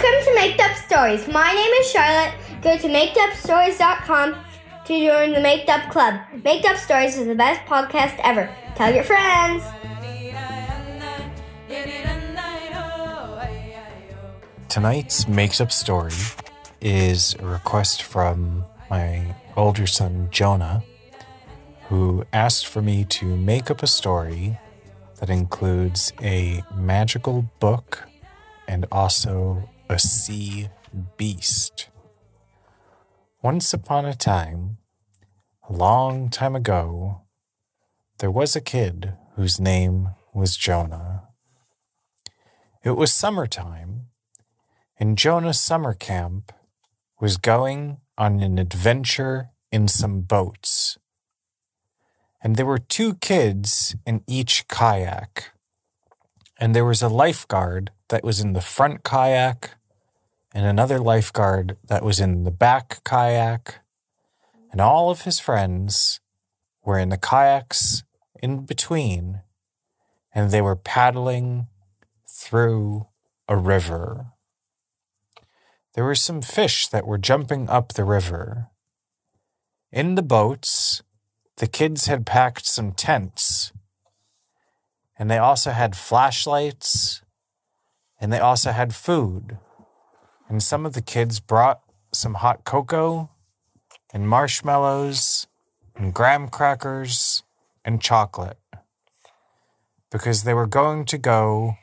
Welcome to Maked Up Stories. My name is Charlotte. Go to makedupstories.com to join the Maked Up Club. Maked Up Stories is the best podcast ever. Tell your friends. Tonight's Maked Up Story is a request from my older son, Jonah, who asked for me to make up a story that includes a magical book and also a sea beast. Once upon a time, a long time ago, there was a kid whose name was Jonah. It was summertime, and Jonah's summer camp was going on an adventure in some boats. And there were two kids in each kayak. And there was a lifeguard that was in the front kayak and another lifeguard that was in the back kayak. And all of his friends were in the kayaks in between, and they were paddling through a river. There were some fish that were jumping up the river. In the boats, the kids had packed some tents, and they also had flashlights, and they also had food. And some of the kids brought some hot cocoa and marshmallows and graham crackers and chocolate because they were going to go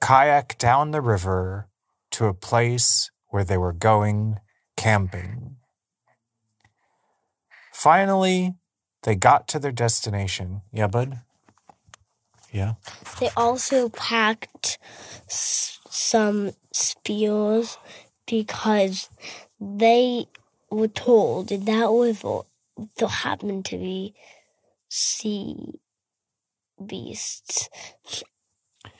kayak down the river to a place where they were going camping. Finally, they got to their destination. Yeah, bud? Yeah. They also packed some spears because they were told that river there happened to be sea beasts.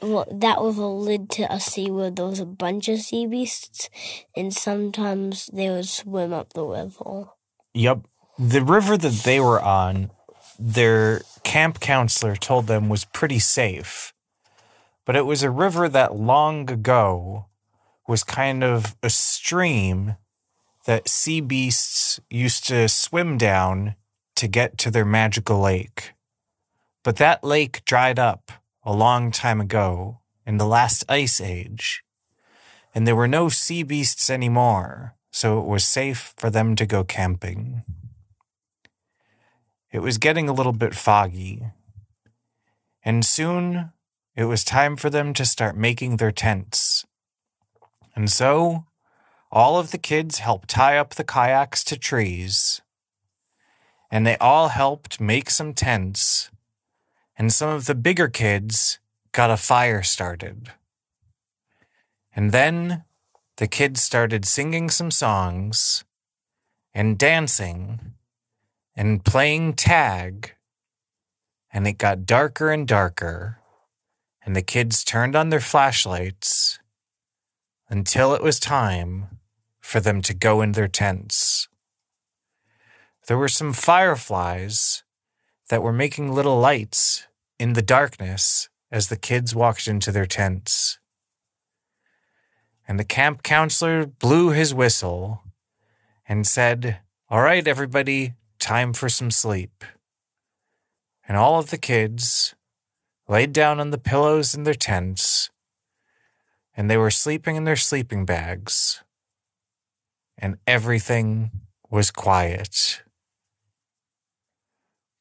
Well, that was a lid to a sea where there was a bunch of sea beasts, and sometimes they would swim up the river. Yep. The river that they were on, their camp counselor told them was pretty safe. But it was a river that long ago was kind of a stream that sea beasts used to swim down to get to their magical lake. But that lake dried up a long time ago in the last ice age, and there were no sea beasts anymore, so it was safe for them to go camping. It was getting a little bit foggy, and soon it was time for them to start making their tents. And so, all of the kids helped tie up the kayaks to trees, and they all helped make some tents, and some of the bigger kids got a fire started. And then the kids started singing some songs and dancing and playing tag, and it got darker and darker, and the kids turned on their flashlights until it was time for them to go in their tents. There were some fireflies that were making little lights in the darkness as the kids walked into their tents. And the camp counselor blew his whistle and said, All right, everybody, time for some sleep. And all of the kids laid down on the pillows in their tents, and they were sleeping in their sleeping bags, and everything was quiet.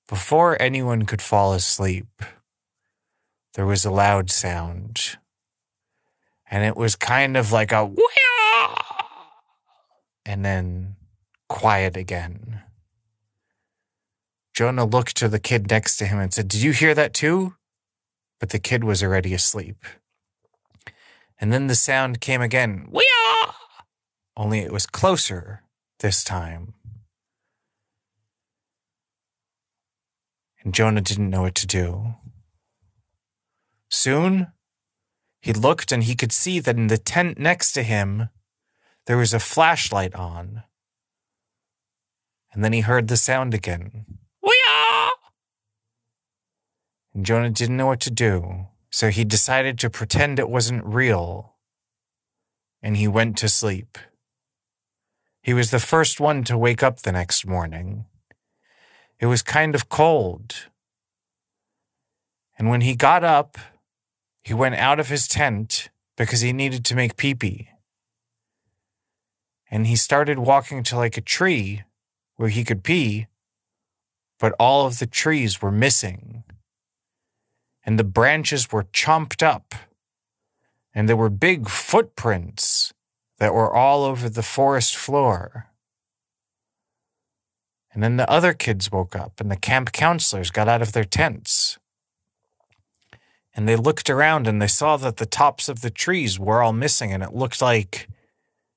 Before anyone could fall asleep, there was a loud sound, and it was kind of like a and then quiet again. Jonah looked to the kid next to him and said, Did you hear that too? But the kid was already asleep. And then the sound came again, Wee-ah! only it was closer this time. And Jonah didn't know what to do. Soon, he looked and he could see that in the tent next to him, there was a flashlight on. And then he heard the sound again. Wee-ah! Jonah didn't know what to do, so he decided to pretend it wasn't real. and he went to sleep. He was the first one to wake up the next morning. It was kind of cold. And when he got up, he went out of his tent because he needed to make pee pee. And he started walking to like a tree where he could pee, but all of the trees were missing. And the branches were chomped up. And there were big footprints that were all over the forest floor. And then the other kids woke up, and the camp counselors got out of their tents. And they looked around and they saw that the tops of the trees were all missing, and it looked like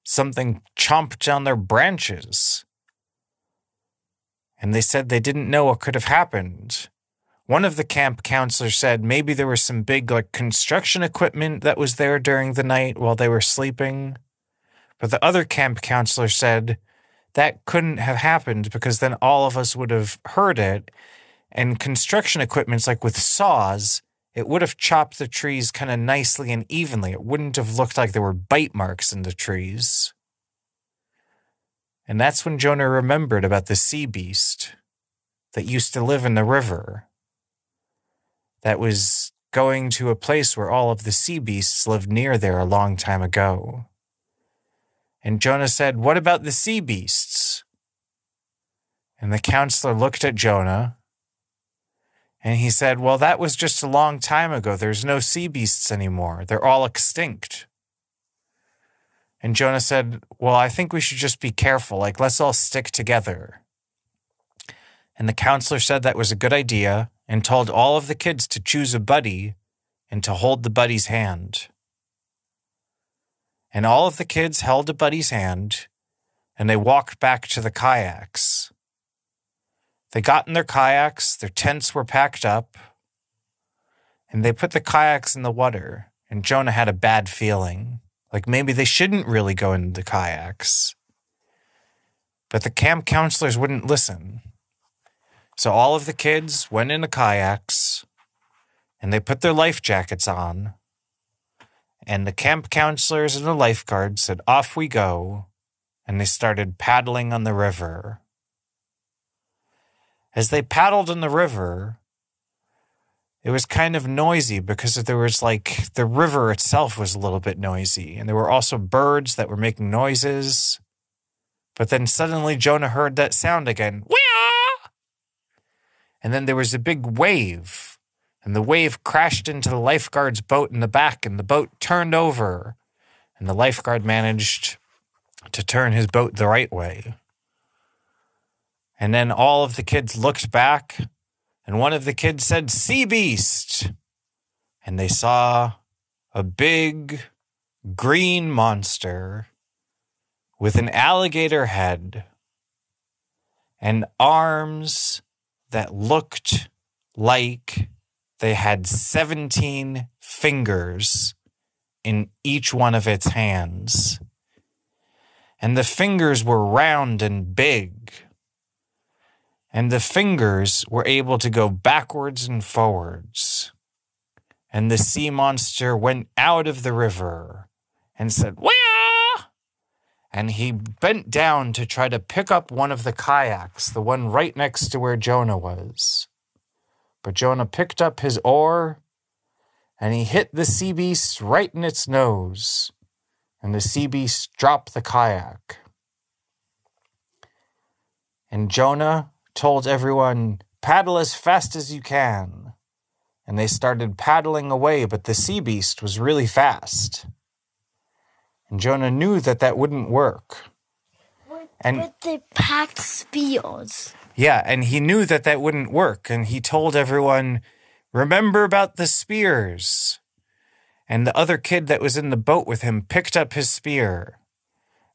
something chomped down their branches. And they said they didn't know what could have happened. One of the camp counselors said maybe there was some big like construction equipment that was there during the night while they were sleeping. But the other camp counselor said that couldn't have happened because then all of us would have heard it. And construction equipment's like with saws, it would have chopped the trees kind of nicely and evenly. It wouldn't have looked like there were bite marks in the trees. And that's when Jonah remembered about the sea beast that used to live in the river, that was going to a place where all of the sea beasts lived near there a long time ago. And Jonah said, What about the sea beasts? And the counselor looked at Jonah and he said, Well, that was just a long time ago. There's no sea beasts anymore. They're all extinct. And Jonah said, Well, I think we should just be careful. Like, let's all stick together. And the counselor said that was a good idea and told all of the kids to choose a buddy and to hold the buddy's hand. And all of the kids held a buddy's hand and they walked back to the kayaks. They got in their kayaks, their tents were packed up, and they put the kayaks in the water. And Jonah had a bad feeling. Like maybe they shouldn't really go into the kayaks. But the camp counselors wouldn't listen. So all of the kids went into kayaks and they put their life jackets on. And the camp counselors and the lifeguards said, Off we go. And they started paddling on the river. As they paddled in the river, it was kind of noisy because there was like the river itself was a little bit noisy. And there were also birds that were making noises. But then suddenly Jonah heard that sound again. Wee! And then there was a big wave. And the wave crashed into the lifeguard's boat in the back, and the boat turned over. And the lifeguard managed to turn his boat the right way. And then all of the kids looked back, and one of the kids said, Sea Beast! And they saw a big green monster with an alligator head and arms that looked like they had 17 fingers in each one of its hands. And the fingers were round and big and the fingers were able to go backwards and forwards. And the sea monster went out of the river and said, Wah! And he bent down to try to pick up one of the kayaks, the one right next to where Jonah was. But Jonah picked up his oar and he hit the sea beast right in its nose. And the sea beast dropped the kayak. And Jonah told everyone, paddle as fast as you can. And they started paddling away, but the sea beast was really fast. And Jonah knew that that wouldn't work. And But they packed spears. yeah, and he knew that that wouldn't work. And he told everyone, remember about the spears. And the other kid that was in the boat with him picked up his spear.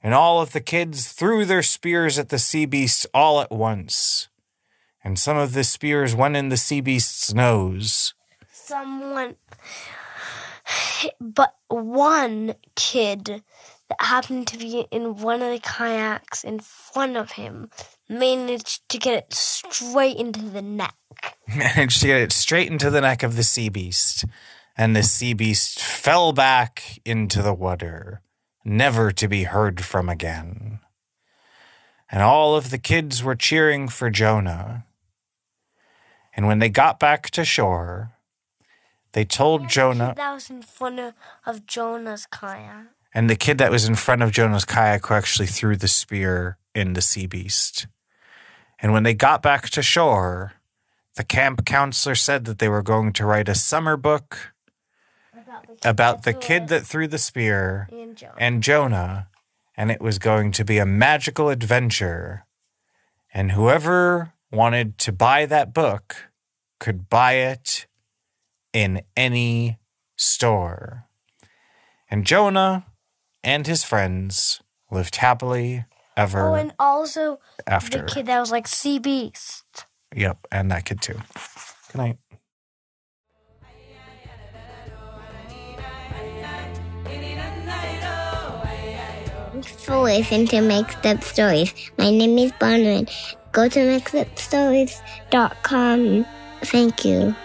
And all of the kids threw their spears at the sea beast all at once. And some of the spears went in the sea beast's nose. Someone, but one kid that happened to be in one of the kayaks in front of him managed to get it straight into the neck. managed to get it straight into the neck of the sea beast. And the sea beast fell back into the water. never to be heard from again. And all of the kids were cheering for Jonah. And when they got back to shore, they told Jonah. That was in front of, Jonah's kayak. And the kid that was in front of Jonah's kayak who actually threw the spear in the sea beast. And when they got back to shore, the camp counselor said that they were going to write a summer book about the kid that threw the spear and Jonah. and Jonah, and it was going to be a magical adventure. And whoever wanted to buy that book could buy it in any store. And Jonah and his friends lived happily ever Oh, and also after. the kid that was like sea beast. Yep, and that kid too. Good night. Thanks for listening to Mixed Up Stories. My name is Bonman. Go to mixedupstories.com. Thank you.